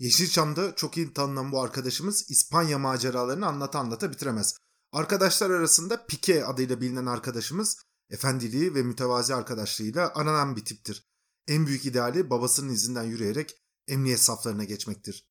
Yeşilçam'da çok iyi tanınan bu arkadaşımız İspanya maceralarını anlata anlata bitiremez. Arkadaşlar arasında Pique adıyla bilinen arkadaşımız efendiliği ve mütevazi arkadaşlığıyla aranan bir tiptir. En büyük ideali babasının izinden yürüyerek emniyet saflarına geçmektir.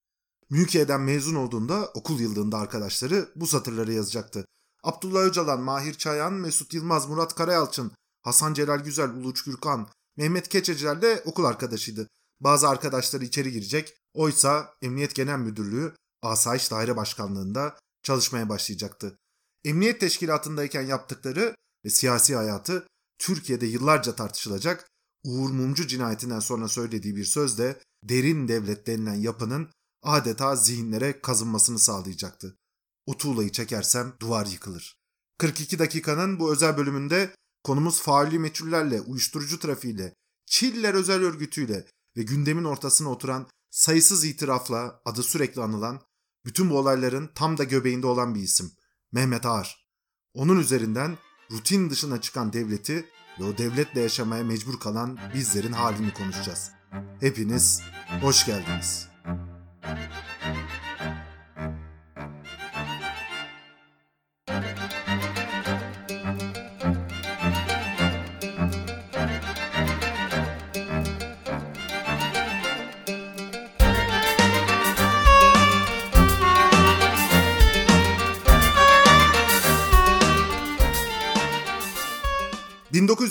Mülkiye'den mezun olduğunda okul yıldığında arkadaşları bu satırları yazacaktı. Abdullah Öcalan, Mahir Çayan, Mesut Yılmaz, Murat Karayalçın, Hasan Celal Güzel, Uluç Gürkan, Mehmet Keçecilerle okul arkadaşıydı. Bazı arkadaşları içeri girecek, oysa Emniyet Genel Müdürlüğü Asayiş Daire Başkanlığı'nda çalışmaya başlayacaktı. Emniyet teşkilatındayken yaptıkları ve siyasi hayatı Türkiye'de yıllarca tartışılacak Uğur Mumcu cinayetinden sonra söylediği bir sözde derin devlet denilen yapının adeta zihinlere kazınmasını sağlayacaktı. O tuğlayı çekersem duvar yıkılır. 42 dakikanın bu özel bölümünde konumuz faali meçhullerle, uyuşturucu trafiğiyle, Çiller özel örgütüyle ve gündemin ortasına oturan sayısız itirafla adı sürekli anılan, bütün bu olayların tam da göbeğinde olan bir isim. Mehmet Ağar. Onun üzerinden rutin dışına çıkan devleti ve o devletle yaşamaya mecbur kalan bizlerin halini konuşacağız. Hepiniz hoş geldiniz.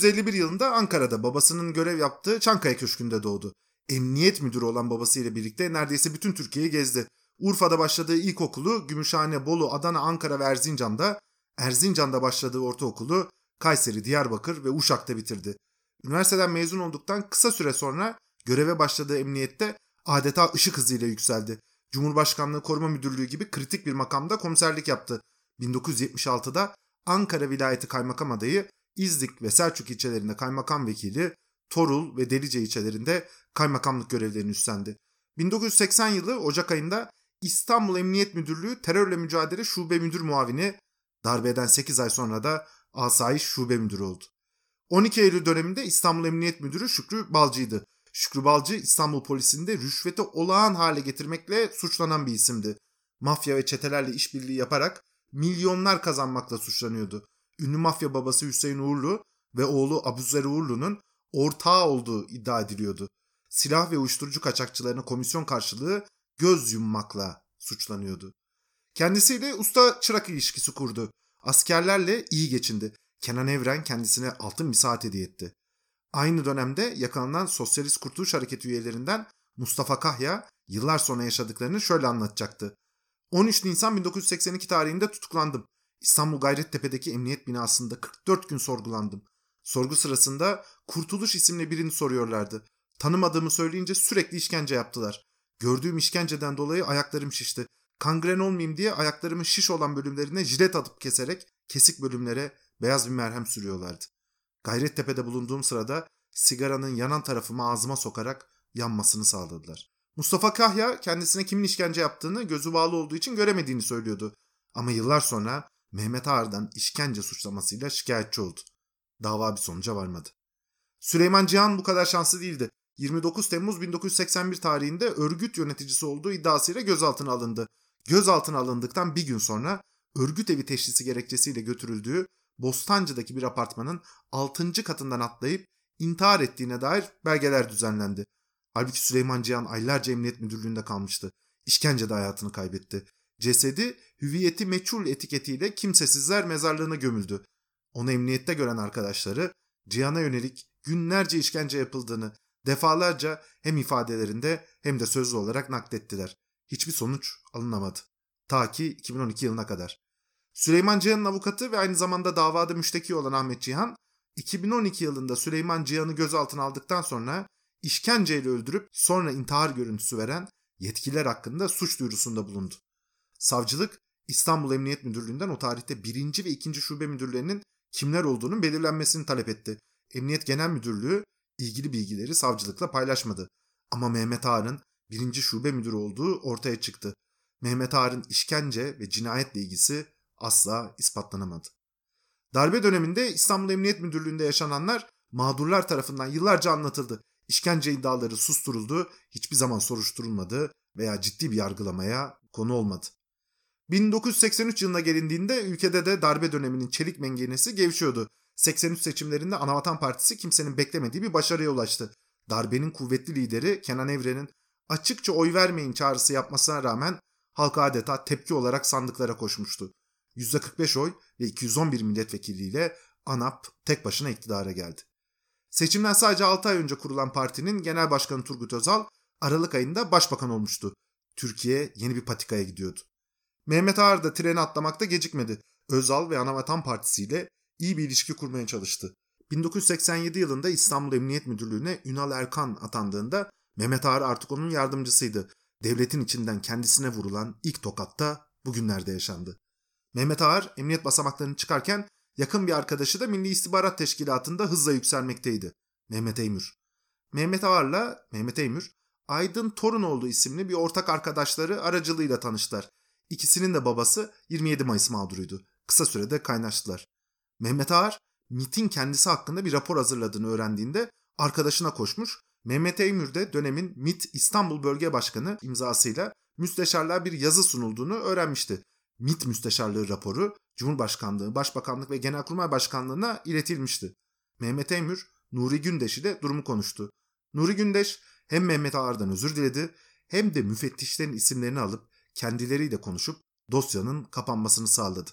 1951 yılında Ankara'da babasının görev yaptığı Çankaya Köşkü'nde doğdu. Emniyet müdürü olan babasıyla birlikte neredeyse bütün Türkiye'yi gezdi. Urfa'da başladığı ilkokulu Gümüşhane, Bolu, Adana, Ankara ve Erzincan'da, Erzincan'da başladığı ortaokulu Kayseri, Diyarbakır ve Uşak'ta bitirdi. Üniversiteden mezun olduktan kısa süre sonra göreve başladığı emniyette adeta ışık hızıyla yükseldi. Cumhurbaşkanlığı Koruma Müdürlüğü gibi kritik bir makamda komiserlik yaptı. 1976'da Ankara Vilayeti Kaymakam adayı İznik ve Selçuk ilçelerinde kaymakam vekili, Torul ve Delice ilçelerinde kaymakamlık görevlerini üstlendi. 1980 yılı Ocak ayında İstanbul Emniyet Müdürlüğü Terörle Mücadele Şube Müdür Muavini, darbeden 8 ay sonra da Asayiş Şube Müdürü oldu. 12 Eylül döneminde İstanbul Emniyet Müdürü Şükrü Balcı'ydı. Şükrü Balcı İstanbul polisinde rüşveti olağan hale getirmekle suçlanan bir isimdi. Mafya ve çetelerle işbirliği yaparak milyonlar kazanmakla suçlanıyordu ünlü mafya babası Hüseyin Uğurlu ve oğlu Abuzer Uğurlu'nun ortağı olduğu iddia ediliyordu. Silah ve uyuşturucu kaçakçılarına komisyon karşılığı göz yummakla suçlanıyordu. Kendisiyle usta çırak ilişkisi kurdu. Askerlerle iyi geçindi. Kenan Evren kendisine altın bir saat hediye etti. Aynı dönemde yakalanan Sosyalist Kurtuluş Hareketi üyelerinden Mustafa Kahya yıllar sonra yaşadıklarını şöyle anlatacaktı. 13 Nisan 1982 tarihinde tutuklandım. İstanbul Gayrettepe'deki emniyet binasında 44 gün sorgulandım. Sorgu sırasında Kurtuluş isimli birini soruyorlardı. Tanımadığımı söyleyince sürekli işkence yaptılar. Gördüğüm işkenceden dolayı ayaklarım şişti. Kangren olmayayım diye ayaklarımın şiş olan bölümlerine jilet atıp keserek kesik bölümlere beyaz bir merhem sürüyorlardı. Gayrettepe'de bulunduğum sırada sigaranın yanan tarafımı ağzıma sokarak yanmasını sağladılar. Mustafa Kahya kendisine kimin işkence yaptığını gözü bağlı olduğu için göremediğini söylüyordu. Ama yıllar sonra Mehmet Ağar'dan işkence suçlamasıyla şikayetçi oldu. Dava bir sonuca varmadı. Süleyman Cihan bu kadar şanslı değildi. 29 Temmuz 1981 tarihinde örgüt yöneticisi olduğu iddiasıyla gözaltına alındı. Gözaltına alındıktan bir gün sonra örgüt evi teşhisi gerekçesiyle götürüldüğü Bostancı'daki bir apartmanın 6. katından atlayıp intihar ettiğine dair belgeler düzenlendi. Halbuki Süleyman Cihan aylarca emniyet müdürlüğünde kalmıştı. İşkencede hayatını kaybetti. Cesedi hüviyeti meçhul etiketiyle kimsesizler mezarlığına gömüldü. Onu emniyette gören arkadaşları Cihan'a yönelik günlerce işkence yapıldığını defalarca hem ifadelerinde hem de sözlü olarak naklettiler. Hiçbir sonuç alınamadı. Ta ki 2012 yılına kadar. Süleyman Cihan'ın avukatı ve aynı zamanda davada müşteki olan Ahmet Cihan, 2012 yılında Süleyman Cihan'ı gözaltına aldıktan sonra işkenceyle öldürüp sonra intihar görüntüsü veren yetkililer hakkında suç duyurusunda bulundu. Savcılık İstanbul Emniyet Müdürlüğü'nden o tarihte birinci ve ikinci şube müdürlerinin kimler olduğunun belirlenmesini talep etti. Emniyet Genel Müdürlüğü ilgili bilgileri savcılıkla paylaşmadı. Ama Mehmet Ağar'ın birinci şube müdürü olduğu ortaya çıktı. Mehmet Ağar'ın işkence ve cinayetle ilgisi asla ispatlanamadı. Darbe döneminde İstanbul Emniyet Müdürlüğü'nde yaşananlar mağdurlar tarafından yıllarca anlatıldı. İşkence iddiaları susturuldu, hiçbir zaman soruşturulmadı veya ciddi bir yargılamaya konu olmadı. 1983 yılına gelindiğinde ülkede de darbe döneminin çelik mengenesi gevşiyordu. 83 seçimlerinde Anavatan Partisi kimsenin beklemediği bir başarıya ulaştı. Darbenin kuvvetli lideri Kenan Evren'in açıkça oy vermeyin çağrısı yapmasına rağmen halka adeta tepki olarak sandıklara koşmuştu. %45 oy ve 211 milletvekiliyle ANAP tek başına iktidara geldi. Seçimden sadece 6 ay önce kurulan partinin genel başkanı Turgut Özal Aralık ayında başbakan olmuştu. Türkiye yeni bir patikaya gidiyordu. Mehmet Ağar da treni atlamakta gecikmedi. Özal ve Anavatan Partisi ile iyi bir ilişki kurmaya çalıştı. 1987 yılında İstanbul Emniyet Müdürlüğü'ne Ünal Erkan atandığında Mehmet Ağar artık onun yardımcısıydı. Devletin içinden kendisine vurulan ilk tokatta bugünlerde yaşandı. Mehmet Ağar emniyet basamaklarını çıkarken yakın bir arkadaşı da Milli İstihbarat Teşkilatı'nda hızla yükselmekteydi. Mehmet Eymür. Mehmet Ağar'la Mehmet Eymür, Aydın Torunoğlu isimli bir ortak arkadaşları aracılığıyla tanıştılar. İkisinin de babası 27 Mayıs mağduruydu. Kısa sürede kaynaştılar. Mehmet Ağar, MIT'in kendisi hakkında bir rapor hazırladığını öğrendiğinde arkadaşına koşmuş. Mehmet Eymür de dönemin MIT İstanbul Bölge Başkanı imzasıyla müsteşarlığa bir yazı sunulduğunu öğrenmişti. MIT müsteşarlığı raporu Cumhurbaşkanlığı, Başbakanlık ve Genelkurmay Başkanlığı'na iletilmişti. Mehmet Eymür, Nuri Gündeş ile durumu konuştu. Nuri Gündeş hem Mehmet Ağar'dan özür diledi hem de müfettişlerin isimlerini alıp kendileriyle konuşup dosyanın kapanmasını sağladı.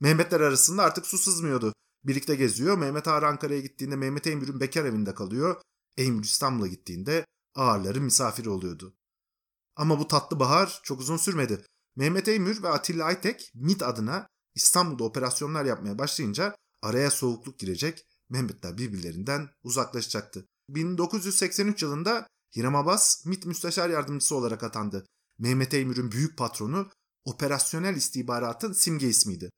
Mehmetler arasında artık su sızmıyordu. Birlikte geziyor. Mehmet Ağar Ankara'ya gittiğinde Mehmet Eymür'ün bekar evinde kalıyor. Eymür İstanbul'a gittiğinde ağırların misafiri oluyordu. Ama bu tatlı bahar çok uzun sürmedi. Mehmet Eymür ve Atilla Aytek MIT adına İstanbul'da operasyonlar yapmaya başlayınca araya soğukluk girecek, Mehmetler birbirlerinden uzaklaşacaktı. 1983 yılında Hiram Abbas MIT Müsteşar Yardımcısı olarak atandı. Mehmet Eymür'ün büyük patronu operasyonel istihbaratın simge ismiydi.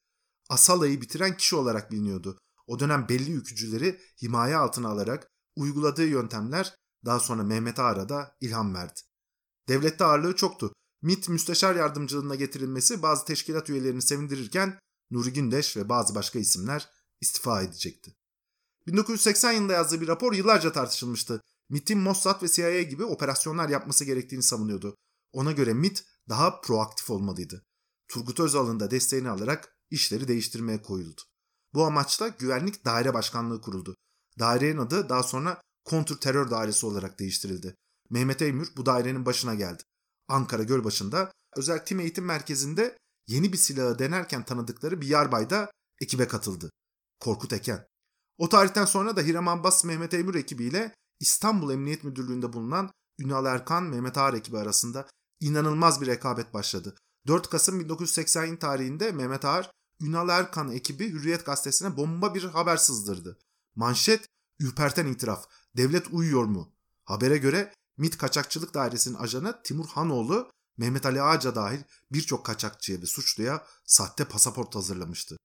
Asala'yı bitiren kişi olarak biliniyordu. O dönem belli yükücüleri himaye altına alarak uyguladığı yöntemler daha sonra Mehmet Ağar'a da ilham verdi. Devlette ağırlığı çoktu. MIT müsteşar yardımcılığına getirilmesi bazı teşkilat üyelerini sevindirirken Nuri Gündeş ve bazı başka isimler istifa edecekti. 1980 yılında yazdığı bir rapor yıllarca tartışılmıştı. MIT'in Mossad ve CIA gibi operasyonlar yapması gerektiğini savunuyordu. Ona göre MIT daha proaktif olmalıydı. Turgut Özal'ın da desteğini alarak işleri değiştirmeye koyuldu. Bu amaçla Güvenlik Daire Başkanlığı kuruldu. Dairenin adı daha sonra Kontr Terör Dairesi olarak değiştirildi. Mehmet Eymür bu dairenin başına geldi. Ankara Gölbaşı'nda özel tim eğitim merkezinde yeni bir silahı denerken tanıdıkları bir yarbay da ekibe katıldı. Korkut Eken. O tarihten sonra da Hiram Abbas Mehmet Eymür ekibiyle İstanbul Emniyet Müdürlüğü'nde bulunan Ünal Erkan Mehmet Ağar ekibi arasında inanılmaz bir rekabet başladı. 4 Kasım 1980 tarihinde Mehmet Ağar Ünal Erkan ekibi Hürriyet gazetesine bomba bir haber sızdırdı. Manşet ürperten itiraf. Devlet uyuyor mu? Habere göre MİT Kaçakçılık Dairesi'nin ajanı Timur Hanoğlu, Mehmet Ali Ağaca dahil birçok kaçakçıya ve suçluya sahte pasaport hazırlamıştı.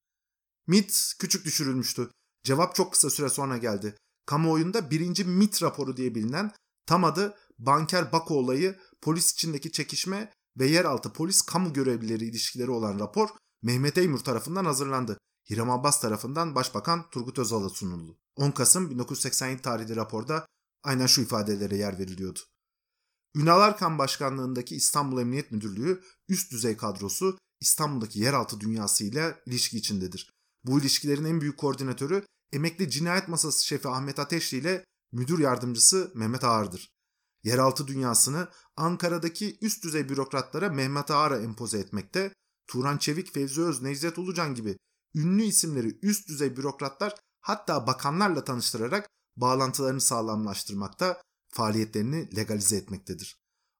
MİT küçük düşürülmüştü. Cevap çok kısa süre sonra geldi. Kamuoyunda birinci MİT raporu diye bilinen tam adı Banker Bako olayı, polis içindeki çekişme ve yeraltı polis kamu görevlileri ilişkileri olan rapor Mehmet Eymür tarafından hazırlandı. Hiram Abbas tarafından Başbakan Turgut Özal'a sunuldu. 10 Kasım 1987 tarihli raporda aynen şu ifadelere yer veriliyordu. Ünal Arkan başkanlığındaki İstanbul Emniyet Müdürlüğü üst düzey kadrosu İstanbul'daki yeraltı dünyası ile ilişki içindedir. Bu ilişkilerin en büyük koordinatörü emekli cinayet masası şefi Ahmet Ateşli ile müdür yardımcısı Mehmet Ağar'dır. Yeraltı dünyasını Ankara'daki üst düzey bürokratlara Mehmet Ağar'a empoze etmekte, Turan Çevik, Fevzi Öz, Necdet Ulucan gibi ünlü isimleri üst düzey bürokratlar hatta bakanlarla tanıştırarak bağlantılarını sağlamlaştırmakta, faaliyetlerini legalize etmektedir.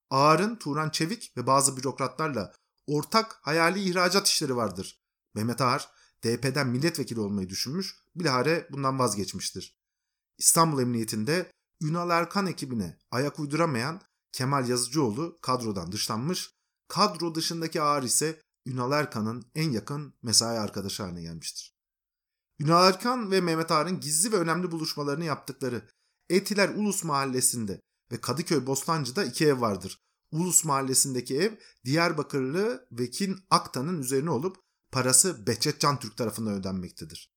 Ağar'ın Turan Çevik ve bazı bürokratlarla ortak hayali ihracat işleri vardır. Mehmet Ağar, DP'den milletvekili olmayı düşünmüş, bilahare bundan vazgeçmiştir. İstanbul Emniyetinde Ünal Erkan ekibine ayak uyduramayan Kemal Yazıcıoğlu kadrodan dışlanmış, kadro dışındaki Ağar ise Ünal Erkan'ın en yakın mesai arkadaşı haline gelmiştir. Ünal Erkan ve Mehmet Ağar'ın gizli ve önemli buluşmalarını yaptıkları Etiler Ulus Mahallesi'nde ve Kadıköy Bostancı'da iki ev vardır. Ulus Mahallesi'ndeki ev Diyarbakırlı Vekin Aktan'ın üzerine olup parası Behçet Can Türk tarafından ödenmektedir.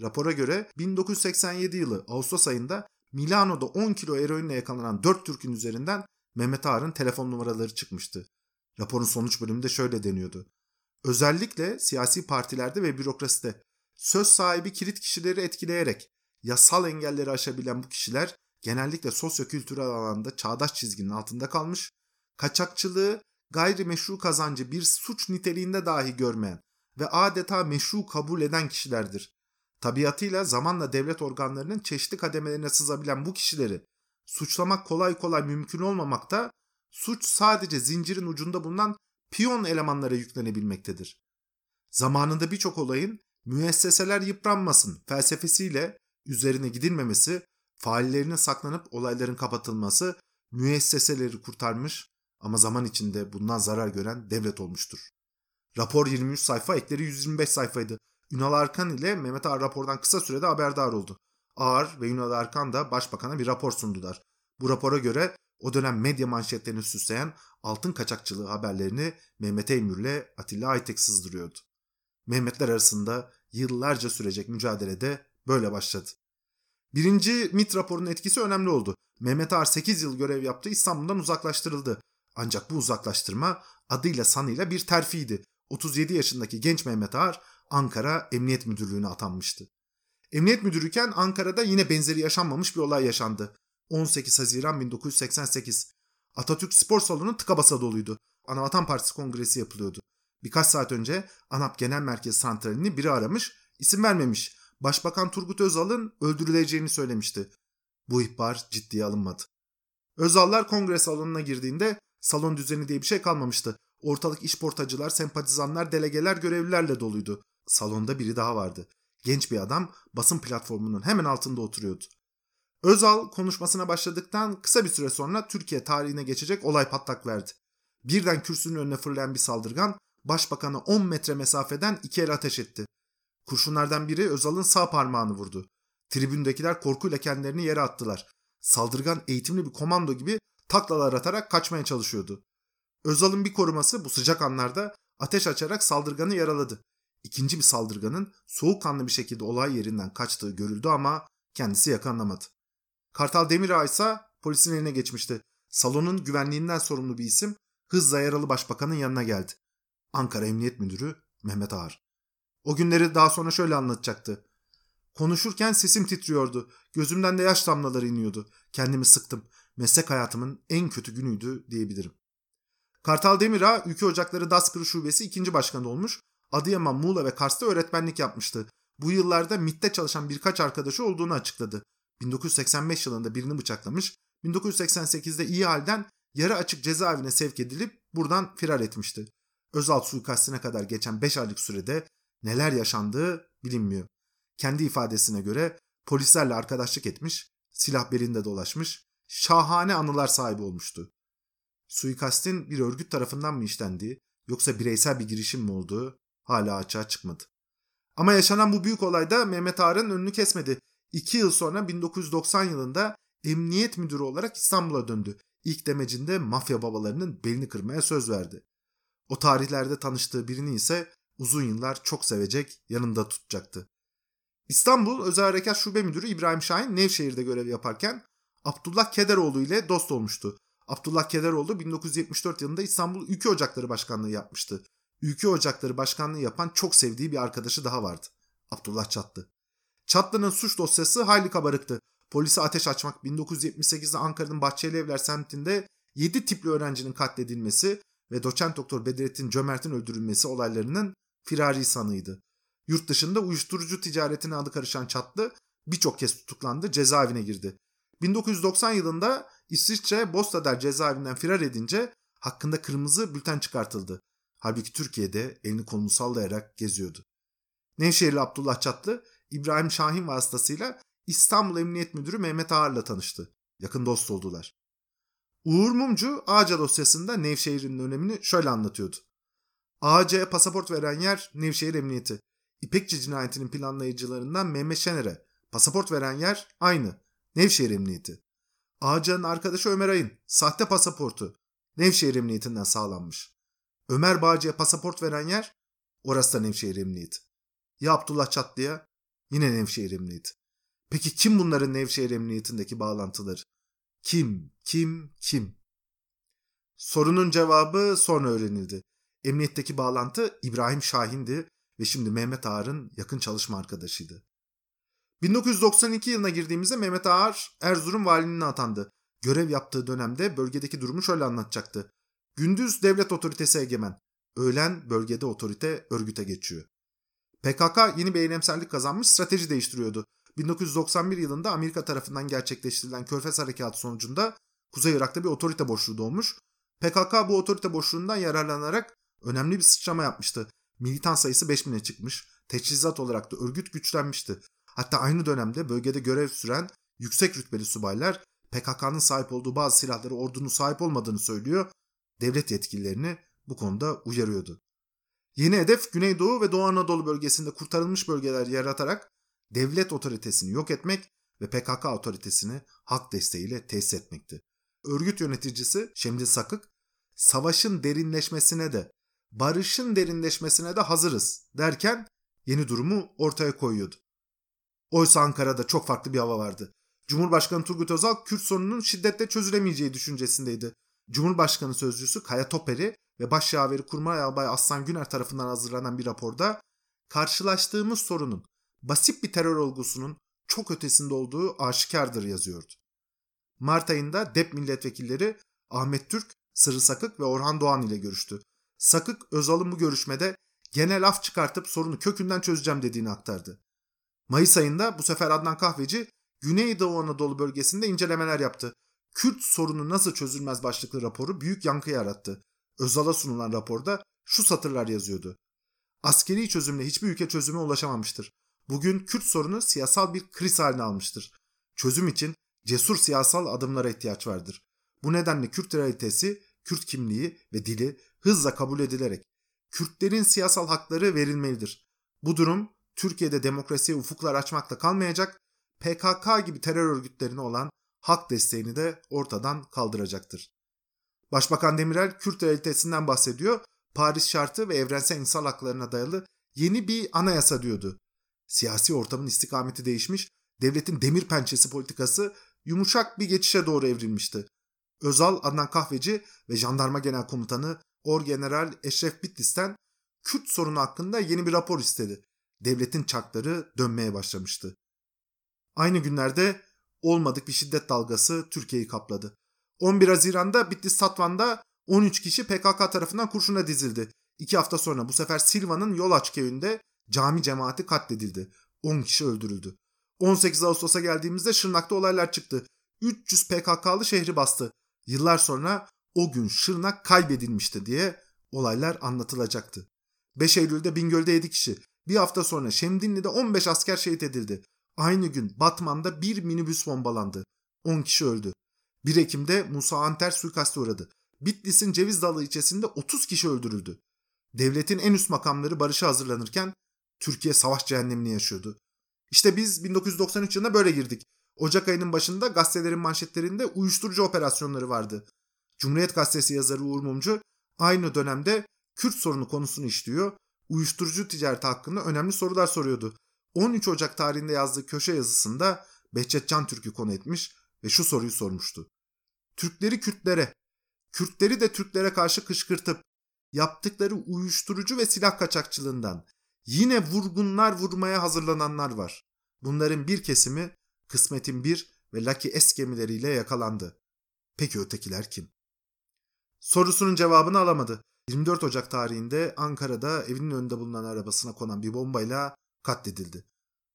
Rapora göre 1987 yılı Ağustos ayında Milano'da 10 kilo eroinle yakalanan 4 Türk'ün üzerinden Mehmet Ağar'ın telefon numaraları çıkmıştı. Raporun sonuç bölümünde şöyle deniyordu. Özellikle siyasi partilerde ve bürokraside söz sahibi kilit kişileri etkileyerek yasal engelleri aşabilen bu kişiler genellikle sosyokültürel alanda çağdaş çizginin altında kalmış, kaçakçılığı gayrimeşru kazancı bir suç niteliğinde dahi görmeyen ve adeta meşru kabul eden kişilerdir. Tabiatıyla zamanla devlet organlarının çeşitli kademelerine sızabilen bu kişileri suçlamak kolay kolay mümkün olmamakta, suç sadece zincirin ucunda bulunan piyon elemanlara yüklenebilmektedir. Zamanında birçok olayın müesseseler yıpranmasın felsefesiyle üzerine gidilmemesi, faillerinin saklanıp olayların kapatılması müesseseleri kurtarmış ama zaman içinde bundan zarar gören devlet olmuştur. Rapor 23 sayfa, ekleri 125 sayfaydı. Ünal Arkan ile Mehmet Ağar rapordan kısa sürede haberdar oldu. Ağar ve Ünal Arkan da başbakana bir rapor sundular. Bu rapora göre o dönem medya manşetlerini süsleyen altın kaçakçılığı haberlerini Mehmet Eymür ile Atilla Aytek sızdırıyordu. Mehmetler arasında yıllarca sürecek mücadelede böyle başladı. Birinci MIT raporunun etkisi önemli oldu. Mehmet Ağar 8 yıl görev yaptı, İstanbul'dan uzaklaştırıldı. Ancak bu uzaklaştırma adıyla sanıyla bir terfiydi. 37 yaşındaki genç Mehmet Ağar Ankara Emniyet Müdürlüğü'ne atanmıştı. Emniyet müdürüyken Ankara'da yine benzeri yaşanmamış bir olay yaşandı. 18 Haziran 1988. Atatürk Spor Salonu tıka basa doluydu. Anavatan Partisi kongresi yapılıyordu. Birkaç saat önce ANAP Genel Merkez Santrali'ni biri aramış, isim vermemiş. Başbakan Turgut Özal'ın öldürüleceğini söylemişti. Bu ihbar ciddiye alınmadı. Özallar kongre salonuna girdiğinde salon düzeni diye bir şey kalmamıştı. Ortalık işportacılar, sempatizanlar, delegeler, görevlilerle doluydu. Salonda biri daha vardı. Genç bir adam basın platformunun hemen altında oturuyordu. Özal konuşmasına başladıktan kısa bir süre sonra Türkiye tarihine geçecek olay patlak verdi. Birden kürsünün önüne fırlayan bir saldırgan başbakanı 10 metre mesafeden iki el ateş etti. Kurşunlardan biri Özal'ın sağ parmağını vurdu. Tribündekiler korkuyla kendilerini yere attılar. Saldırgan eğitimli bir komando gibi taklalar atarak kaçmaya çalışıyordu. Özal'ın bir koruması bu sıcak anlarda ateş açarak saldırganı yaraladı. İkinci bir saldırganın soğukkanlı bir şekilde olay yerinden kaçtığı görüldü ama kendisi yakalanamadı. Kartal Demirağ ise polisin eline geçmişti. Salonun güvenliğinden sorumlu bir isim hızla yaralı başbakanın yanına geldi. Ankara Emniyet Müdürü Mehmet Ağar. O günleri daha sonra şöyle anlatacaktı. Konuşurken sesim titriyordu. Gözümden de yaş damlaları iniyordu. Kendimi sıktım. Meslek hayatımın en kötü günüydü diyebilirim. Kartal Demirağ Ülke Ocakları Daskırı Şubesi ikinci başkanı olmuş. Adıyaman, Muğla ve Kars'ta öğretmenlik yapmıştı. Bu yıllarda MIT'te çalışan birkaç arkadaşı olduğunu açıkladı. 1985 yılında birini bıçaklamış, 1988'de iyi halden yarı açık cezaevine sevk edilip buradan firar etmişti. Özal suikastine kadar geçen 5 aylık sürede neler yaşandığı bilinmiyor. Kendi ifadesine göre polislerle arkadaşlık etmiş, silah belinde dolaşmış, şahane anılar sahibi olmuştu. Suikastin bir örgüt tarafından mı işlendiği yoksa bireysel bir girişim mi olduğu hala açığa çıkmadı. Ama yaşanan bu büyük olayda Mehmet Ağar'ın önünü kesmedi. İki yıl sonra 1990 yılında emniyet müdürü olarak İstanbul'a döndü. İlk demecinde mafya babalarının belini kırmaya söz verdi. O tarihlerde tanıştığı birini ise uzun yıllar çok sevecek, yanında tutacaktı. İstanbul Özel Harekat Şube Müdürü İbrahim Şahin Nevşehir'de görev yaparken Abdullah Kederoğlu ile dost olmuştu. Abdullah Kederoğlu 1974 yılında İstanbul Ülke Ocakları Başkanlığı yapmıştı. Ülke Ocakları Başkanlığı yapan çok sevdiği bir arkadaşı daha vardı. Abdullah Çatlı. Çatlı'nın suç dosyası hayli kabarıktı. Polise ateş açmak 1978'de Ankara'nın Bahçeli Evler semtinde 7 tipli öğrencinin katledilmesi ve doçent doktor Bedrettin Cömert'in öldürülmesi olaylarının firari sanıydı. Yurt dışında uyuşturucu ticaretine adı karışan Çatlı birçok kez tutuklandı, cezaevine girdi. 1990 yılında İsviçre Bostader cezaevinden firar edince hakkında kırmızı bülten çıkartıldı. Halbuki Türkiye'de elini kolunu sallayarak geziyordu. Nevşehirli Abdullah Çatlı, İbrahim Şahin vasıtasıyla İstanbul Emniyet Müdürü Mehmet Ağar'la tanıştı. Yakın dost oldular. Uğur Mumcu Ağaca dosyasında Nevşehir'in önemini şöyle anlatıyordu. Ağaca'ya pasaport veren yer Nevşehir Emniyeti. İpekçi cinayetinin planlayıcılarından Mehmet Şener'e pasaport veren yer aynı. Nevşehir Emniyeti. Ağaca'nın arkadaşı Ömer Ay'ın sahte pasaportu Nevşehir Emniyetinden sağlanmış. Ömer Bağcı'ya pasaport veren yer orası da Nevşehir Emniyeti. Ya Abdullah Çatlı'ya yine Nevşehir Emniyeti. Peki kim bunların Nevşehir Emniyetindeki bağlantıları? Kim, kim, kim? Sorunun cevabı sonra öğrenildi. Emniyetteki bağlantı İbrahim Şahin'di ve şimdi Mehmet Ağar'ın yakın çalışma arkadaşıydı. 1992 yılına girdiğimizde Mehmet Ağar Erzurum valiliğine atandı. Görev yaptığı dönemde bölgedeki durumu şöyle anlatacaktı. Gündüz devlet otoritesi egemen, öğlen bölgede otorite örgüte geçiyor. PKK yeni bir eylemsellik kazanmış strateji değiştiriyordu. 1991 yılında Amerika tarafından gerçekleştirilen Körfez Harekatı sonucunda Kuzey Irak'ta bir otorite boşluğu doğmuş. PKK bu otorite boşluğundan yararlanarak önemli bir sıçrama yapmıştı. Militan sayısı 5000'e çıkmış. Teçhizat olarak da örgüt güçlenmişti. Hatta aynı dönemde bölgede görev süren yüksek rütbeli subaylar PKK'nın sahip olduğu bazı silahları ordunun sahip olmadığını söylüyor. Devlet yetkililerini bu konuda uyarıyordu. Yeni hedef Güneydoğu ve Doğu Anadolu bölgesinde kurtarılmış bölgeler yaratarak devlet otoritesini yok etmek ve PKK otoritesini halk desteğiyle tesis etmekti. Örgüt yöneticisi Şemdin Sakık, savaşın derinleşmesine de, barışın derinleşmesine de hazırız derken yeni durumu ortaya koyuyordu. Oysa Ankara'da çok farklı bir hava vardı. Cumhurbaşkanı Turgut Özal Kürt sorununun şiddetle çözülemeyeceği düşüncesindeydi. Cumhurbaşkanı sözcüsü Kaya Toperi ve Başyaveri Kurmay Albay Aslan Güner tarafından hazırlanan bir raporda karşılaştığımız sorunun basit bir terör olgusunun çok ötesinde olduğu aşikardır yazıyordu. Mart ayında DEP milletvekilleri Ahmet Türk, Sırrı Sakık ve Orhan Doğan ile görüştü. Sakık Özal'ın bu görüşmede genel af çıkartıp sorunu kökünden çözeceğim dediğini aktardı. Mayıs ayında bu sefer Adnan Kahveci Güneydoğu Anadolu bölgesinde incelemeler yaptı. Kürt sorunu nasıl çözülmez başlıklı raporu büyük yankı yarattı. Özal'a sunulan raporda şu satırlar yazıyordu. Askeri çözümle hiçbir ülke çözüme ulaşamamıştır. Bugün Kürt sorunu siyasal bir kriz haline almıştır. Çözüm için cesur siyasal adımlara ihtiyaç vardır. Bu nedenle Kürt realitesi, Kürt kimliği ve dili hızla kabul edilerek Kürtlerin siyasal hakları verilmelidir. Bu durum Türkiye'de demokrasiye ufuklar açmakla kalmayacak, PKK gibi terör örgütlerine olan hak desteğini de ortadan kaldıracaktır. Başbakan Demirel Kürt realitesinden bahsediyor. Paris şartı ve evrensel insan haklarına dayalı yeni bir anayasa diyordu. Siyasi ortamın istikameti değişmiş, devletin demir pençesi politikası yumuşak bir geçişe doğru evrilmişti. Özal Adnan Kahveci ve Jandarma Genel Komutanı Orgeneral Eşref Bitlis'ten Kürt sorunu hakkında yeni bir rapor istedi. Devletin çarkları dönmeye başlamıştı. Aynı günlerde olmadık bir şiddet dalgası Türkiye'yi kapladı. 11 Haziran'da Bitlis Satvan'da 13 kişi PKK tarafından kurşuna dizildi. İki hafta sonra bu sefer Silva'nın Yolaç köyünde cami cemaati katledildi. 10 kişi öldürüldü. 18 Ağustos'a geldiğimizde Şırnak'ta olaylar çıktı. 300 PKK'lı şehri bastı. Yıllar sonra o gün Şırnak kaybedilmişti diye olaylar anlatılacaktı. 5 Eylül'de Bingöl'de 7 kişi, bir hafta sonra Şemdinli'de 15 asker şehit edildi. Aynı gün Batman'da bir minibüs bombalandı. 10 kişi öldü. 1 Ekim'de Musa Anter suikaste uğradı. Bitlis'in Ceviz Dalı ilçesinde 30 kişi öldürüldü. Devletin en üst makamları barışa hazırlanırken Türkiye savaş cehennemini yaşıyordu. İşte biz 1993 yılına böyle girdik. Ocak ayının başında gazetelerin manşetlerinde uyuşturucu operasyonları vardı. Cumhuriyet Gazetesi yazarı Uğur Mumcu aynı dönemde Kürt sorunu konusunu işliyor. Uyuşturucu ticareti hakkında önemli sorular soruyordu. 13 Ocak tarihinde yazdığı köşe yazısında Behçet Can Türk'ü konu etmiş ve şu soruyu sormuştu. Türkleri Kürtlere, Kürtleri de Türklere karşı kışkırtıp yaptıkları uyuşturucu ve silah kaçakçılığından yine vurgunlar vurmaya hazırlananlar var. Bunların bir kesimi Kısmetin bir ve Lucky S gemileriyle yakalandı. Peki ötekiler kim? Sorusunun cevabını alamadı. 24 Ocak tarihinde Ankara'da evinin önünde bulunan arabasına konan bir bombayla katledildi.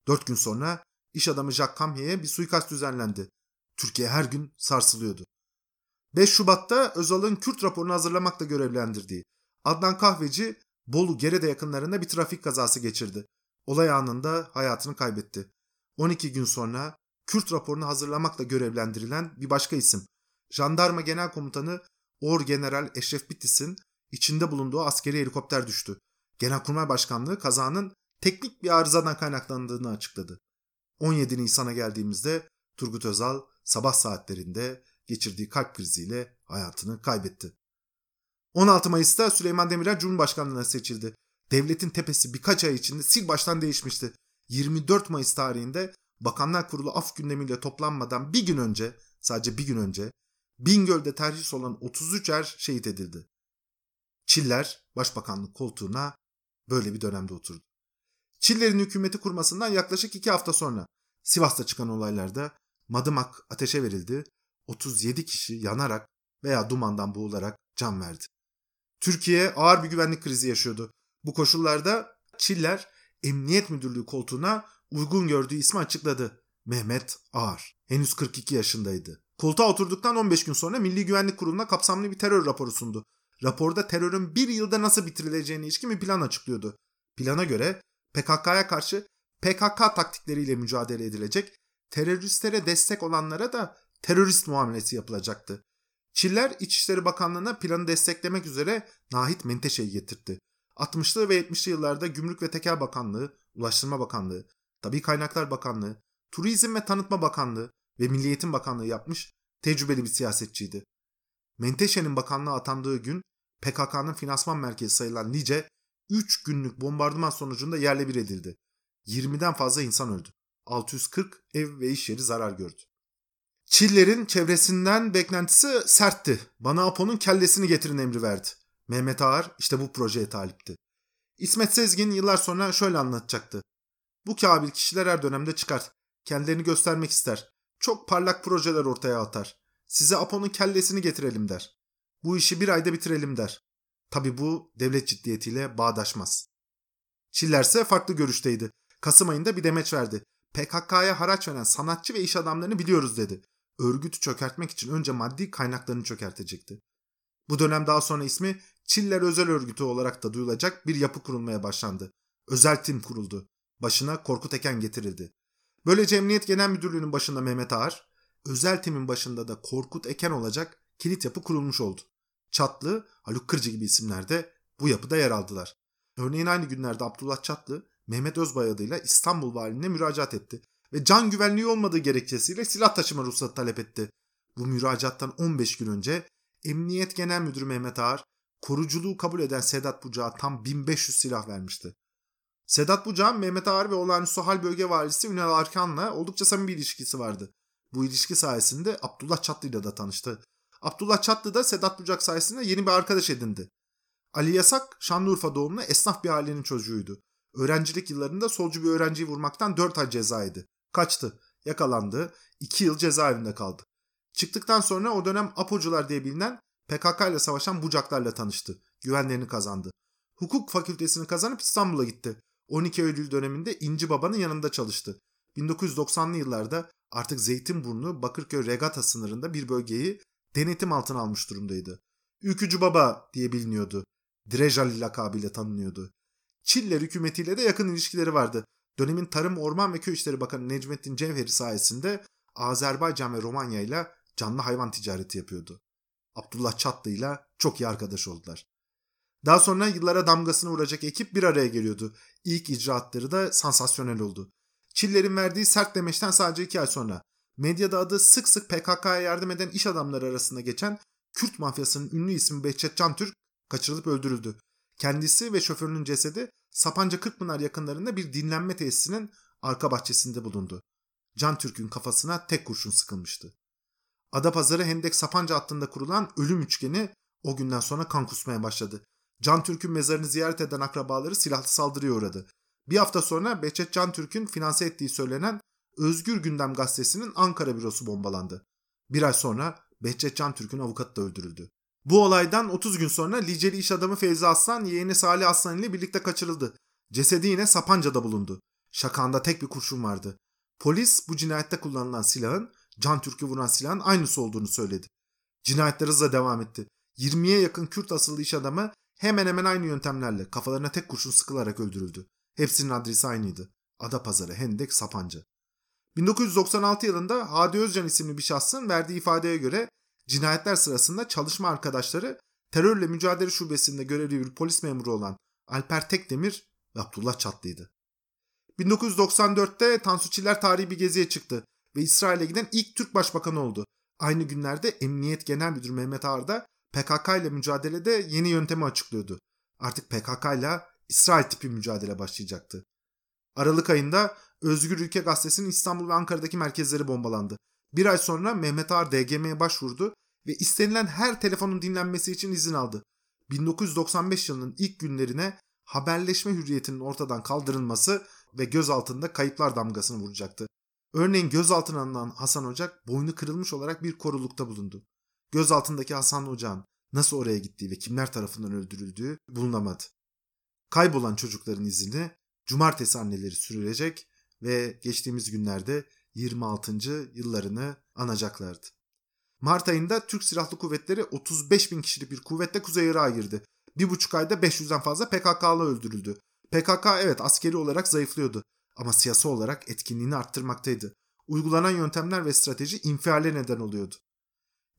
Dört gün sonra iş adamı Jacques Camhier'e bir suikast düzenlendi. Türkiye her gün sarsılıyordu. 5 Şubat'ta Özal'ın Kürt raporunu hazırlamakla görevlendirdiği Adnan Kahveci Bolu Gerede yakınlarında bir trafik kazası geçirdi. Olay anında hayatını kaybetti. 12 gün sonra Kürt raporunu hazırlamakla görevlendirilen bir başka isim. Jandarma Genel Komutanı Or General Eşref Bittis'in içinde bulunduğu askeri helikopter düştü. Genelkurmay Başkanlığı kazanın teknik bir arızadan kaynaklandığını açıkladı. 17 Nisan'a geldiğimizde Turgut Özal sabah saatlerinde geçirdiği kalp kriziyle hayatını kaybetti. 16 Mayıs'ta Süleyman Demirel Cumhurbaşkanlığına seçildi. Devletin tepesi birkaç ay içinde sil baştan değişmişti. 24 Mayıs tarihinde Bakanlar Kurulu af gündemiyle toplanmadan bir gün önce, sadece bir gün önce Bingöl'de terhis olan 33 er şehit edildi. Çiller başbakanlık koltuğuna böyle bir dönemde oturdu. Çiller'in hükümeti kurmasından yaklaşık iki hafta sonra Sivas'ta çıkan olaylarda Madımak ateşe verildi. 37 kişi yanarak veya dumandan boğularak can verdi. Türkiye ağır bir güvenlik krizi yaşıyordu. Bu koşullarda Çiller Emniyet Müdürlüğü koltuğuna uygun gördüğü ismi açıkladı. Mehmet Ağar. Henüz 42 yaşındaydı. Koltuğa oturduktan 15 gün sonra Milli Güvenlik Kurulu'na kapsamlı bir terör raporu sundu. Raporda terörün bir yılda nasıl bitirileceğine ilişkin bir plan açıklıyordu. Plana göre PKK'ya karşı PKK taktikleriyle mücadele edilecek, teröristlere destek olanlara da terörist muamelesi yapılacaktı. Çiller İçişleri Bakanlığı'na planı desteklemek üzere Nahit Menteşe'yi getirtti. 60'lı ve 70'li yıllarda Gümrük ve Tekel Bakanlığı, Ulaştırma Bakanlığı, Tabi Kaynaklar Bakanlığı, Turizm ve Tanıtma Bakanlığı ve Milli Eğitim Bakanlığı yapmış tecrübeli bir siyasetçiydi. Menteşe'nin bakanlığa atandığı gün PKK'nın finansman merkezi sayılan Lice 3 günlük bombardıman sonucunda yerle bir edildi. 20'den fazla insan öldü. 640 ev ve iş yeri zarar gördü. Çiller'in çevresinden beklentisi sertti. Bana Apo'nun kellesini getirin emri verdi. Mehmet Ağar işte bu projeye talipti. İsmet Sezgin yıllar sonra şöyle anlatacaktı. Bu kabil kişiler her dönemde çıkar. Kendilerini göstermek ister. Çok parlak projeler ortaya atar. Size Apo'nun kellesini getirelim der. Bu işi bir ayda bitirelim der. Tabi bu devlet ciddiyetiyle bağdaşmaz. Çiller ise farklı görüşteydi. Kasım ayında bir demeç verdi. PKK'ya haraç veren sanatçı ve iş adamlarını biliyoruz dedi. Örgütü çökertmek için önce maddi kaynaklarını çökertecekti. Bu dönem daha sonra ismi Çiller Özel Örgütü olarak da duyulacak bir yapı kurulmaya başlandı. Özel tim kuruldu. Başına Korkut Eken getirildi. Böylece Emniyet Genel Müdürlüğü'nün başında Mehmet Ağar, özel timin başında da Korkut Eken olacak kilit yapı kurulmuş oldu. Çatlı, Haluk Kırcı gibi isimler de bu yapıda yer aldılar. Örneğin aynı günlerde Abdullah Çatlı, Mehmet Özbay adıyla İstanbul Valiliğine müracaat etti ve can güvenliği olmadığı gerekçesiyle silah taşıma ruhsatı talep etti. Bu müracaattan 15 gün önce Emniyet Genel Müdürü Mehmet Ağar, koruculuğu kabul eden Sedat Bucak'a tam 1500 silah vermişti. Sedat Bucak'ın Mehmet Ağar ve olağanüstü hal bölge valisi Ünal Arkan'la oldukça samimi bir ilişkisi vardı. Bu ilişki sayesinde Abdullah Çatlı ile de tanıştı. Abdullah Çatlı da Sedat Bucak sayesinde yeni bir arkadaş edindi. Ali Yasak Şanlıurfa doğumlu esnaf bir ailenin çocuğuydu. Öğrencilik yıllarında solcu bir öğrenciyi vurmaktan 4 ay cezaydı. Kaçtı, yakalandı, 2 yıl cezaevinde kaldı. Çıktıktan sonra o dönem Apocular diye bilinen PKK ile savaşan Bucaklarla tanıştı. Güvenlerini kazandı. Hukuk fakültesini kazanıp İstanbul'a gitti. 12 Eylül döneminde İnci Baba'nın yanında çalıştı. 1990'lı yıllarda artık Zeytinburnu Bakırköy Regata sınırında bir bölgeyi denetim altına almış durumdaydı. Ülkücü Baba diye biliniyordu. Drejali lakabıyla tanınıyordu. Çiller hükümetiyle de yakın ilişkileri vardı. Dönemin Tarım, Orman ve Köy İşleri Bakanı Necmettin Cevheri sayesinde Azerbaycan ve Romanya ile canlı hayvan ticareti yapıyordu. Abdullah Çatlı ile çok iyi arkadaş oldular. Daha sonra yıllara damgasını vuracak ekip bir araya geliyordu. İlk icraatları da sansasyonel oldu. Çiller'in verdiği sert demeçten sadece iki ay sonra medyada adı sık sık PKK'ya yardım eden iş adamları arasında geçen Kürt mafyasının ünlü ismi Behçet Can Türk kaçırılıp öldürüldü. Kendisi ve şoförünün cesedi Sapanca Kırkpınar yakınlarında bir dinlenme tesisinin arka bahçesinde bulundu. Can Türk'ün kafasına tek kurşun sıkılmıştı. Adapazarı Hendek Sapanca hattında kurulan ölüm üçgeni o günden sonra kan kusmaya başladı. Can Türk'ün mezarını ziyaret eden akrabaları silahlı saldırıya uğradı. Bir hafta sonra Behçet Can Türk'ün finanse ettiği söylenen Özgür Gündem gazetesinin Ankara bürosu bombalandı. Bir ay sonra Behçet Can Türk'ün avukatı da öldürüldü. Bu olaydan 30 gün sonra Liceli iş adamı Fevzi Aslan yeğeni Salih Aslan ile birlikte kaçırıldı. Cesedi yine Sapanca'da bulundu. Şakanda tek bir kurşun vardı. Polis bu cinayette kullanılan silahın Can Türk'ü vuran silahın aynısı olduğunu söyledi. Cinayetler hızla devam etti. 20'ye yakın Kürt asıllı iş adamı hemen hemen aynı yöntemlerle kafalarına tek kurşun sıkılarak öldürüldü. Hepsinin adresi aynıydı. Adapazarı, Hendek, Sapanca. 1996 yılında Hadi Özcan isimli bir şahsın verdiği ifadeye göre cinayetler sırasında çalışma arkadaşları terörle mücadele şubesinde görevli bir polis memuru olan Alper Tekdemir ve Abdullah Çatlı'ydı. 1994'te Tansu Çiller tarihi bir geziye çıktı ve İsrail'e giden ilk Türk Başbakanı oldu. Aynı günlerde Emniyet Genel Müdürü Mehmet Ağar da PKK ile mücadelede yeni yöntemi açıklıyordu. Artık PKK ile İsrail tipi mücadele başlayacaktı. Aralık ayında Özgür Ülke Gazetesi'nin İstanbul ve Ankara'daki merkezleri bombalandı. Bir ay sonra Mehmet Ağar DGM'ye başvurdu ve istenilen her telefonun dinlenmesi için izin aldı. 1995 yılının ilk günlerine haberleşme hürriyetinin ortadan kaldırılması ve gözaltında kayıplar damgasını vuracaktı. Örneğin gözaltına alınan Hasan Ocak boynu kırılmış olarak bir korulukta bulundu. Gözaltındaki Hasan Ocak'ın nasıl oraya gittiği ve kimler tarafından öldürüldüğü bulunamadı. Kaybolan çocukların izini cumartesi anneleri sürülecek ve geçtiğimiz günlerde 26. yıllarını anacaklardı. Mart ayında Türk Silahlı Kuvvetleri 35 bin kişilik bir kuvvetle Kuzey Irak'a girdi. Bir buçuk ayda 500'den fazla PKK'lı öldürüldü. PKK evet askeri olarak zayıflıyordu ama siyasi olarak etkinliğini arttırmaktaydı. Uygulanan yöntemler ve strateji infiale neden oluyordu.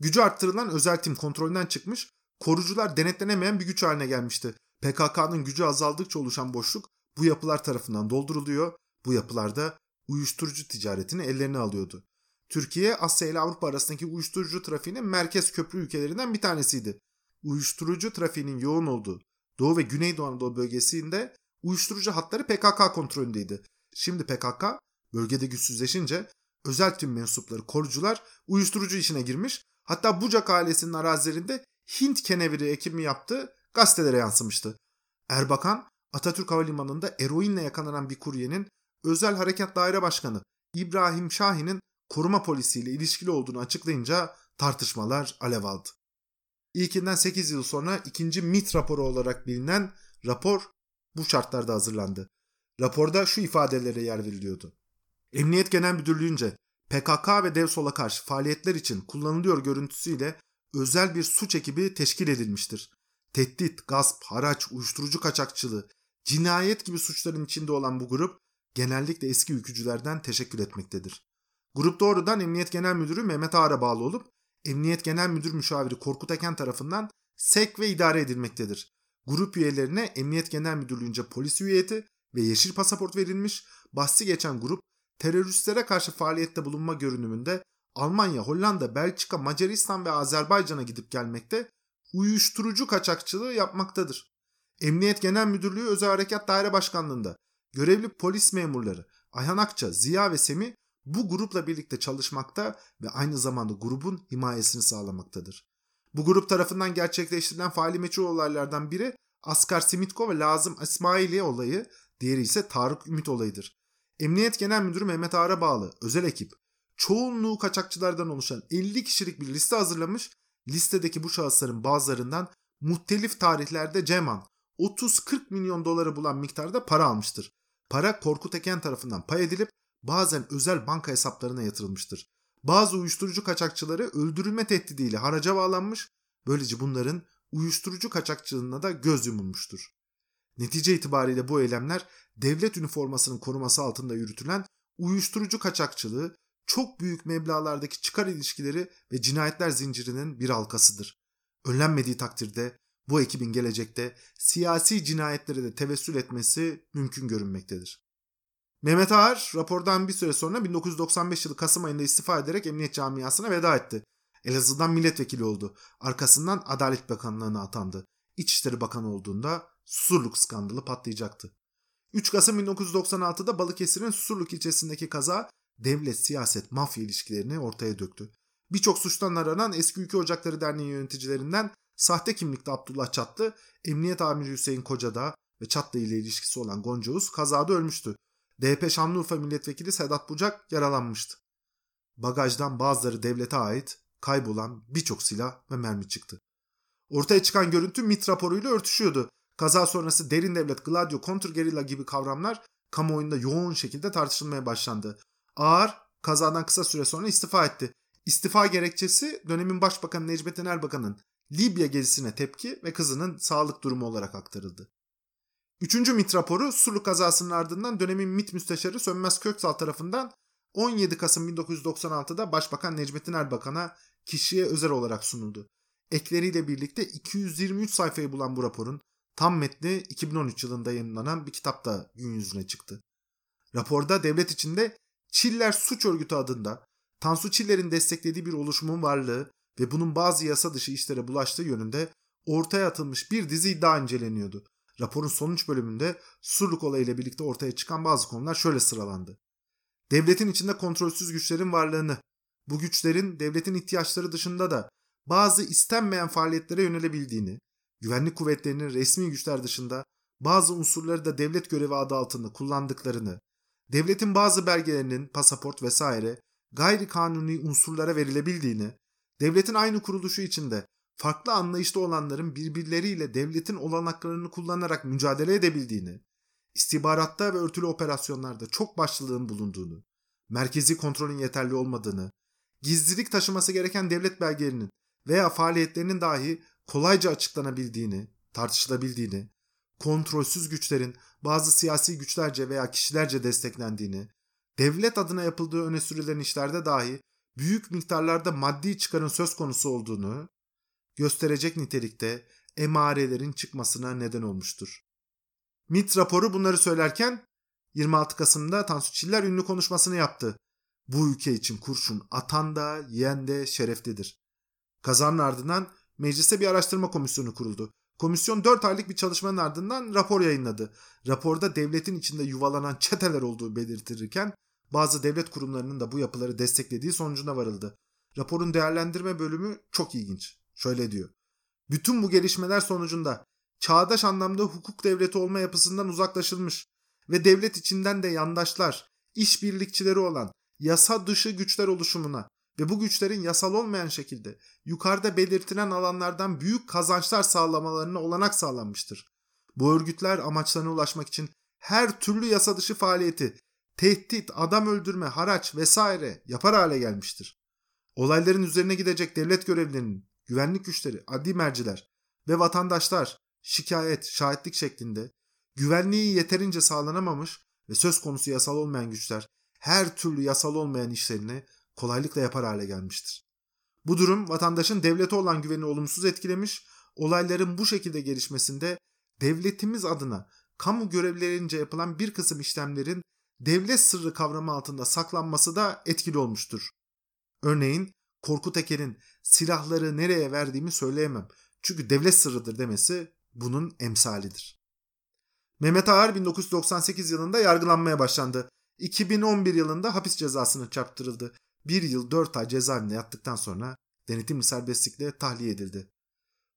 Gücü arttırılan özel tim kontrolünden çıkmış, korucular denetlenemeyen bir güç haline gelmişti. PKK'nın gücü azaldıkça oluşan boşluk bu yapılar tarafından dolduruluyor. Bu yapılarda uyuşturucu ticaretini ellerine alıyordu. Türkiye Asya ile Avrupa arasındaki uyuşturucu trafiğinin merkez köprü ülkelerinden bir tanesiydi. Uyuşturucu trafiğinin yoğun olduğu Doğu ve Güneydoğu Anadolu bölgesinde uyuşturucu hatları PKK kontrolündeydi. Şimdi PKK bölgede güçsüzleşince özel tüm mensupları korucular uyuşturucu işine girmiş. Hatta Bucak ailesinin arazilerinde Hint keneviri ekimi yaptığı gazetelere yansımıştı. Erbakan Atatürk Havalimanı'nda eroinle yakalanan bir kuryenin Özel Harekat Daire Başkanı İbrahim Şahin'in koruma polisiyle ilişkili olduğunu açıklayınca tartışmalar alev aldı. İlkinden 8 yıl sonra ikinci MIT raporu olarak bilinen rapor bu şartlarda hazırlandı. Raporda şu ifadelere yer veriliyordu. Emniyet Genel Müdürlüğü'nce PKK ve DevSol'a karşı faaliyetler için kullanılıyor görüntüsüyle özel bir suç ekibi teşkil edilmiştir. Tehdit, gasp, haraç, uyuşturucu kaçakçılığı, cinayet gibi suçların içinde olan bu grup genellikle eski ülkücülerden teşekkür etmektedir. Grup doğrudan Emniyet Genel Müdürü Mehmet Ağar'a bağlı olup Emniyet Genel Müdür Müşaviri Korkut Eken tarafından sek ve idare edilmektedir. Grup üyelerine Emniyet Genel Müdürlüğü'nce polis üyeti ve yeşil pasaport verilmiş, bahsi geçen grup teröristlere karşı faaliyette bulunma görünümünde Almanya, Hollanda, Belçika, Macaristan ve Azerbaycan'a gidip gelmekte, uyuşturucu kaçakçılığı yapmaktadır. Emniyet Genel Müdürlüğü Özel Harekat Daire Başkanlığı'nda görevli polis memurları Ayhan Akça, Ziya ve Semi bu grupla birlikte çalışmakta ve aynı zamanda grubun himayesini sağlamaktadır. Bu grup tarafından gerçekleştirilen faali meçhul olaylardan biri Askar Simitko ve Lazım İsmaili olayı, diğeri ise Tarık Ümit olayıdır. Emniyet Genel Müdürü Mehmet Ağar'a bağlı özel ekip çoğunluğu kaçakçılardan oluşan 50 kişilik bir liste hazırlamış. Listedeki bu şahısların bazılarından muhtelif tarihlerde Ceman 30-40 milyon doları bulan miktarda para almıştır. Para Korkut Eken tarafından pay edilip bazen özel banka hesaplarına yatırılmıştır. Bazı uyuşturucu kaçakçıları öldürülme tehdidiyle haraca bağlanmış, böylece bunların uyuşturucu kaçakçılığına da göz yumulmuştur. Netice itibariyle bu eylemler devlet üniformasının koruması altında yürütülen uyuşturucu kaçakçılığı, çok büyük meblalardaki çıkar ilişkileri ve cinayetler zincirinin bir halkasıdır. Önlenmediği takdirde bu ekibin gelecekte siyasi cinayetlere de tevessül etmesi mümkün görünmektedir. Mehmet Ağar rapordan bir süre sonra 1995 yılı Kasım ayında istifa ederek emniyet camiasına veda etti. Elazığ'dan milletvekili oldu. Arkasından Adalet Bakanlığı'na atandı. İçişleri Bakanı olduğunda Susurluk skandalı patlayacaktı. 3 Kasım 1996'da Balıkesir'in Susurluk ilçesindeki kaza devlet, siyaset, mafya ilişkilerini ortaya döktü. Birçok suçtan aranan Eski Ülke Ocakları Derneği yöneticilerinden sahte kimlikte Abdullah Çatlı, Emniyet Amiri Hüseyin Kocadağ ve Çatlı ile ilişkisi olan Gonca Uz kazada ölmüştü. DP Şanlıurfa Milletvekili Sedat Bucak yaralanmıştı. Bagajdan bazıları devlete ait kaybolan birçok silah ve mermi çıktı. Ortaya çıkan görüntü MIT raporuyla örtüşüyordu. Kaza sonrası derin devlet, gladio, kontrgerilla gibi kavramlar kamuoyunda yoğun şekilde tartışılmaya başlandı. Ağar kazadan kısa süre sonra istifa etti. İstifa gerekçesi dönemin başbakanı Necmettin Erbakan'ın Libya gezisine tepki ve kızının sağlık durumu olarak aktarıldı. Üçüncü MIT raporu Surlu kazasının ardından dönemin MIT müsteşarı Sönmez Köksal tarafından 17 Kasım 1996'da Başbakan Necmettin Erbakan'a kişiye özel olarak sunuldu. Ekleriyle birlikte 223 sayfayı bulan bu raporun tam metni 2013 yılında yayınlanan bir kitapta gün yüzüne çıktı. Raporda devlet içinde Çiller Suç Örgütü adında Tansu Çiller'in desteklediği bir oluşumun varlığı ve bunun bazı yasa dışı işlere bulaştığı yönünde ortaya atılmış bir dizi iddia inceleniyordu. Raporun sonuç bölümünde Surluk olayıyla birlikte ortaya çıkan bazı konular şöyle sıralandı. Devletin içinde kontrolsüz güçlerin varlığını, bu güçlerin devletin ihtiyaçları dışında da bazı istenmeyen faaliyetlere yönelebildiğini, güvenlik kuvvetlerinin resmi güçler dışında bazı unsurları da devlet görevi adı altında kullandıklarını, devletin bazı belgelerinin pasaport vesaire gayri kanuni unsurlara verilebildiğini, devletin aynı kuruluşu içinde farklı anlayışta olanların birbirleriyle devletin olanaklarını kullanarak mücadele edebildiğini, istihbaratta ve örtülü operasyonlarda çok başlılığın bulunduğunu, merkezi kontrolün yeterli olmadığını, gizlilik taşıması gereken devlet belgelerinin veya faaliyetlerinin dahi kolayca açıklanabildiğini, tartışılabildiğini, kontrolsüz güçlerin bazı siyasi güçlerce veya kişilerce desteklendiğini, devlet adına yapıldığı öne sürülen işlerde dahi büyük miktarlarda maddi çıkarın söz konusu olduğunu gösterecek nitelikte emarelerin çıkmasına neden olmuştur. MIT raporu bunları söylerken 26 Kasım'da Tansu Çiller ünlü konuşmasını yaptı. Bu ülke için kurşun atan da yiyen de şereflidir. Kazanın ardından mecliste bir araştırma komisyonu kuruldu. Komisyon 4 aylık bir çalışmanın ardından rapor yayınladı. Raporda devletin içinde yuvalanan çeteler olduğu belirtilirken bazı devlet kurumlarının da bu yapıları desteklediği sonucuna varıldı. Raporun değerlendirme bölümü çok ilginç. Şöyle diyor. Bütün bu gelişmeler sonucunda çağdaş anlamda hukuk devleti olma yapısından uzaklaşılmış ve devlet içinden de yandaşlar, işbirlikçileri olan yasa dışı güçler oluşumuna ve bu güçlerin yasal olmayan şekilde yukarıda belirtilen alanlardan büyük kazançlar sağlamalarına olanak sağlanmıştır. Bu örgütler amaçlarına ulaşmak için her türlü yasa dışı faaliyeti, tehdit, adam öldürme, haraç vesaire yapar hale gelmiştir. Olayların üzerine gidecek devlet görevlilerinin, güvenlik güçleri, adli merciler ve vatandaşlar şikayet, şahitlik şeklinde güvenliği yeterince sağlanamamış ve söz konusu yasal olmayan güçler her türlü yasal olmayan işlerini kolaylıkla yapar hale gelmiştir. Bu durum vatandaşın devlete olan güveni olumsuz etkilemiş, olayların bu şekilde gelişmesinde devletimiz adına kamu görevlerince yapılan bir kısım işlemlerin devlet sırrı kavramı altında saklanması da etkili olmuştur. Örneğin Korkut Eker'in silahları nereye verdiğimi söyleyemem. Çünkü devlet sırrıdır demesi bunun emsalidir. Mehmet Ağar 1998 yılında yargılanmaya başlandı. 2011 yılında hapis cezasını çarptırıldı. Bir yıl dört ay cezaevinde yattıktan sonra denetimli serbestlikle tahliye edildi.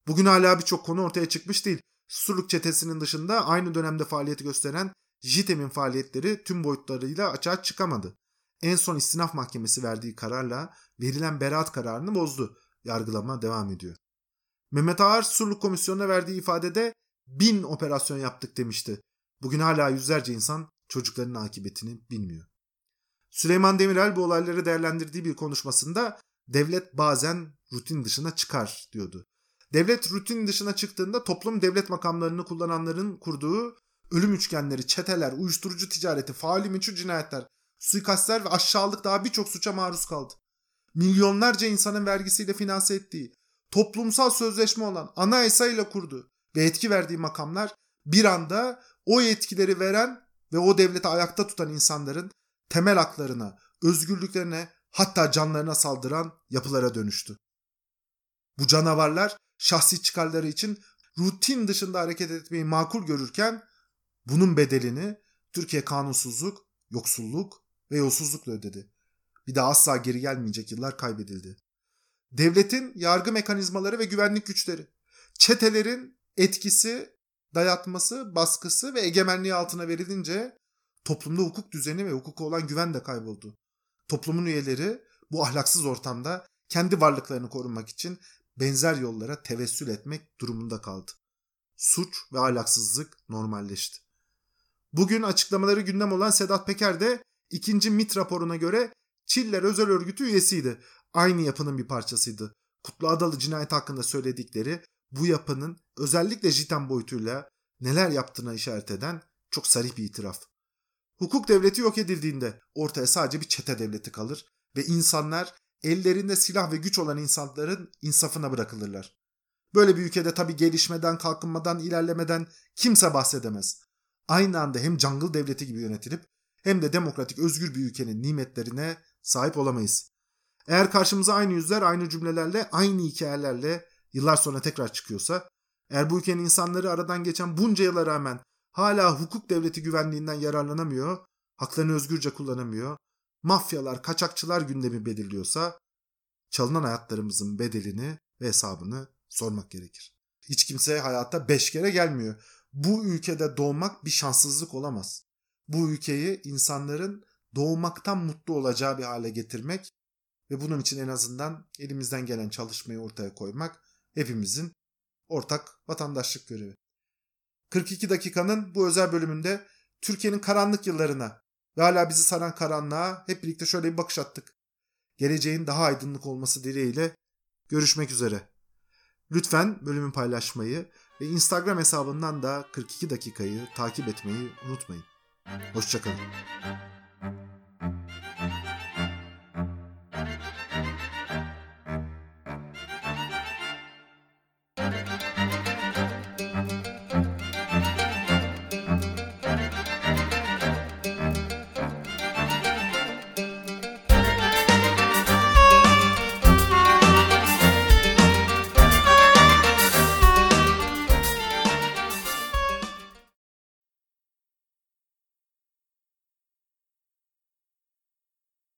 Bugün hala birçok konu ortaya çıkmış değil. Susurluk çetesinin dışında aynı dönemde faaliyeti gösteren JITEM'in faaliyetleri tüm boyutlarıyla açığa çıkamadı. En son istinaf mahkemesi verdiği kararla verilen beraat kararını bozdu. Yargılama devam ediyor. Mehmet Ağar Susurluk Komisyonu'na verdiği ifadede bin operasyon yaptık demişti. Bugün hala yüzlerce insan çocukların akıbetini bilmiyor. Süleyman Demirel bu olayları değerlendirdiği bir konuşmasında devlet bazen rutin dışına çıkar diyordu. Devlet rutin dışına çıktığında toplum devlet makamlarını kullananların kurduğu ölüm üçgenleri, çeteler, uyuşturucu ticareti, faali meçhul cinayetler, suikastler ve aşağılık daha birçok suça maruz kaldı. Milyonlarca insanın vergisiyle finanse ettiği, toplumsal sözleşme olan anayasa ile kurdu ve etki verdiği makamlar bir anda o yetkileri veren ve o devleti ayakta tutan insanların temel haklarına, özgürlüklerine hatta canlarına saldıran yapılara dönüştü. Bu canavarlar şahsi çıkarları için rutin dışında hareket etmeyi makul görürken bunun bedelini Türkiye kanunsuzluk, yoksulluk ve yolsuzlukla ödedi. Bir daha asla geri gelmeyecek yıllar kaybedildi. Devletin yargı mekanizmaları ve güvenlik güçleri, çetelerin etkisi, dayatması, baskısı ve egemenliği altına verilince toplumda hukuk düzeni ve hukuka olan güven de kayboldu. Toplumun üyeleri bu ahlaksız ortamda kendi varlıklarını korumak için benzer yollara tevessül etmek durumunda kaldı. Suç ve ahlaksızlık normalleşti. Bugün açıklamaları gündem olan Sedat Peker de ikinci MIT raporuna göre Çiller Özel Örgütü üyesiydi. Aynı yapının bir parçasıydı. Kutlu Adalı cinayet hakkında söyledikleri bu yapının özellikle JITEM boyutuyla neler yaptığına işaret eden çok sarih bir itiraf. Hukuk devleti yok edildiğinde ortaya sadece bir çete devleti kalır ve insanlar ellerinde silah ve güç olan insanların insafına bırakılırlar. Böyle bir ülkede tabi gelişmeden, kalkınmadan, ilerlemeden kimse bahsedemez. Aynı anda hem jungle devleti gibi yönetilip hem de demokratik özgür bir ülkenin nimetlerine sahip olamayız. Eğer karşımıza aynı yüzler, aynı cümlelerle, aynı hikayelerle yıllar sonra tekrar çıkıyorsa, eğer bu ülkenin insanları aradan geçen bunca yıla rağmen hala hukuk devleti güvenliğinden yararlanamıyor, haklarını özgürce kullanamıyor, mafyalar, kaçakçılar gündemi belirliyorsa çalınan hayatlarımızın bedelini ve hesabını sormak gerekir. Hiç kimse hayatta beş kere gelmiyor. Bu ülkede doğmak bir şanssızlık olamaz. Bu ülkeyi insanların doğmaktan mutlu olacağı bir hale getirmek ve bunun için en azından elimizden gelen çalışmayı ortaya koymak hepimizin ortak vatandaşlık görevi. 42 dakikanın bu özel bölümünde Türkiye'nin karanlık yıllarına ve hala bizi saran karanlığa hep birlikte şöyle bir bakış attık. Geleceğin daha aydınlık olması dileğiyle görüşmek üzere. Lütfen bölümü paylaşmayı ve Instagram hesabından da 42 dakikayı takip etmeyi unutmayın. Hoşçakalın.